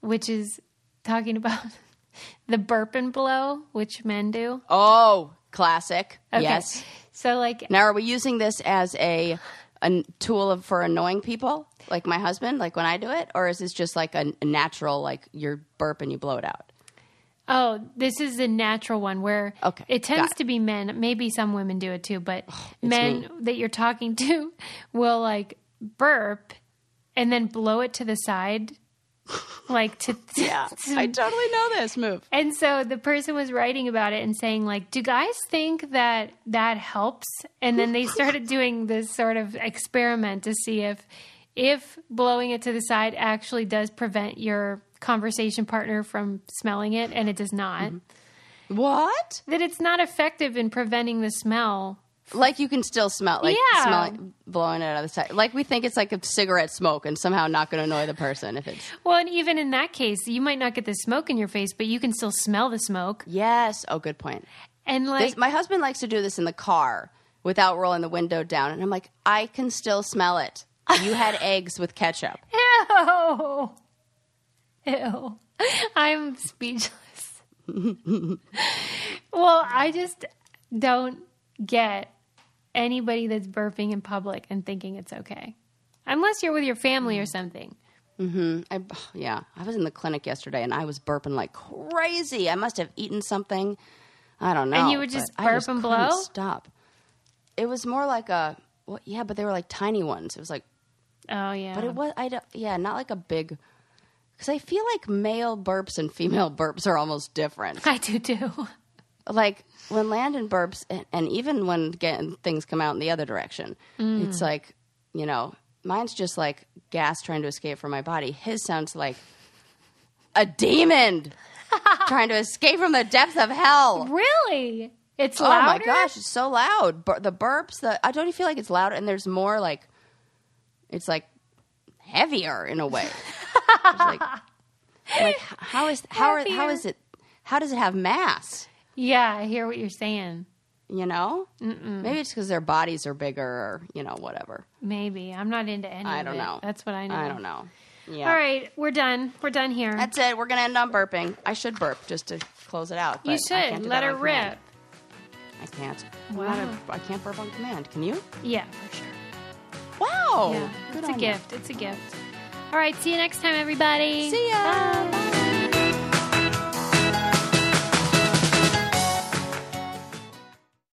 which is talking about the burp and blow, which men do. Oh, classic. Okay. Yes. So, like, Now, are we using this as a a tool of, for annoying people, like my husband, like when I do it, or is this just like a, a natural, like you burp and you blow it out? Oh, this is a natural one where Okay, it tends it. to be men. Maybe some women do it too, but men me. that you're talking to will like burp and then blow it to the side. Like to, Yeah, I totally know this move. And so the person was writing about it and saying, like, do guys think that that helps? And then they started doing this sort of experiment to see if if blowing it to the side actually does prevent your conversation partner from smelling it, and it does not. Mm-hmm. What? That it's not effective in preventing the smell Like you can still smell, like Yeah. smell blowing it out of the side. Like we think it's like a cigarette smoke, and somehow not going to annoy the person if it's Well, and even in that case, you might not get the smoke in your face, but you can still smell the smoke. yes. Oh, good point. And like, This, my husband likes to do this in the car without rolling the window down, and I'm like, I can still smell it. You had eggs with ketchup. ew, ew, I'm speechless. well, I just don't get anybody that's burping in public and thinking it's okay, unless you're with your family or something. Mm-hmm. I, yeah, I was in the clinic yesterday, and I was burping like crazy. I must have eaten something. I don't know. And you would just burp and couldn't blow? Stop. It was more like a well, yeah, but they were like tiny ones. It was like, Oh yeah, but it was I don't, yeah, not like a big. Because I feel like male burps and female burps are almost different. I do too. like when Landon burps, and, and even when getting things come out in the other direction, Mm. it's like you know, mine's just like gas trying to escape from my body. His sounds like a demon trying to escape from the depths of hell. Really, it's Oh my gosh, it's so loud. Bur- the burps, the I don't even feel like it's louder, and there's more like it's like heavier in a way. Like, like how is how are, how is it? How does it have mass? Yeah, I hear what you're saying. You know, maybe it's because their bodies are bigger, or you know, whatever. Maybe I'm not into any. I don't know. That's what I know. I don't know. Yeah. All right, we're done. We're done here. That's it. We're gonna end on burping. I should burp just to close it out. you but I can't should let her rip. I can't. Wow. a- I can't burp on command. Can you? Yeah, for sure. Wow. yeah, Good it's a you. gift. It's a gift. All right. See you next time, everybody. See ya. Bye. Bye.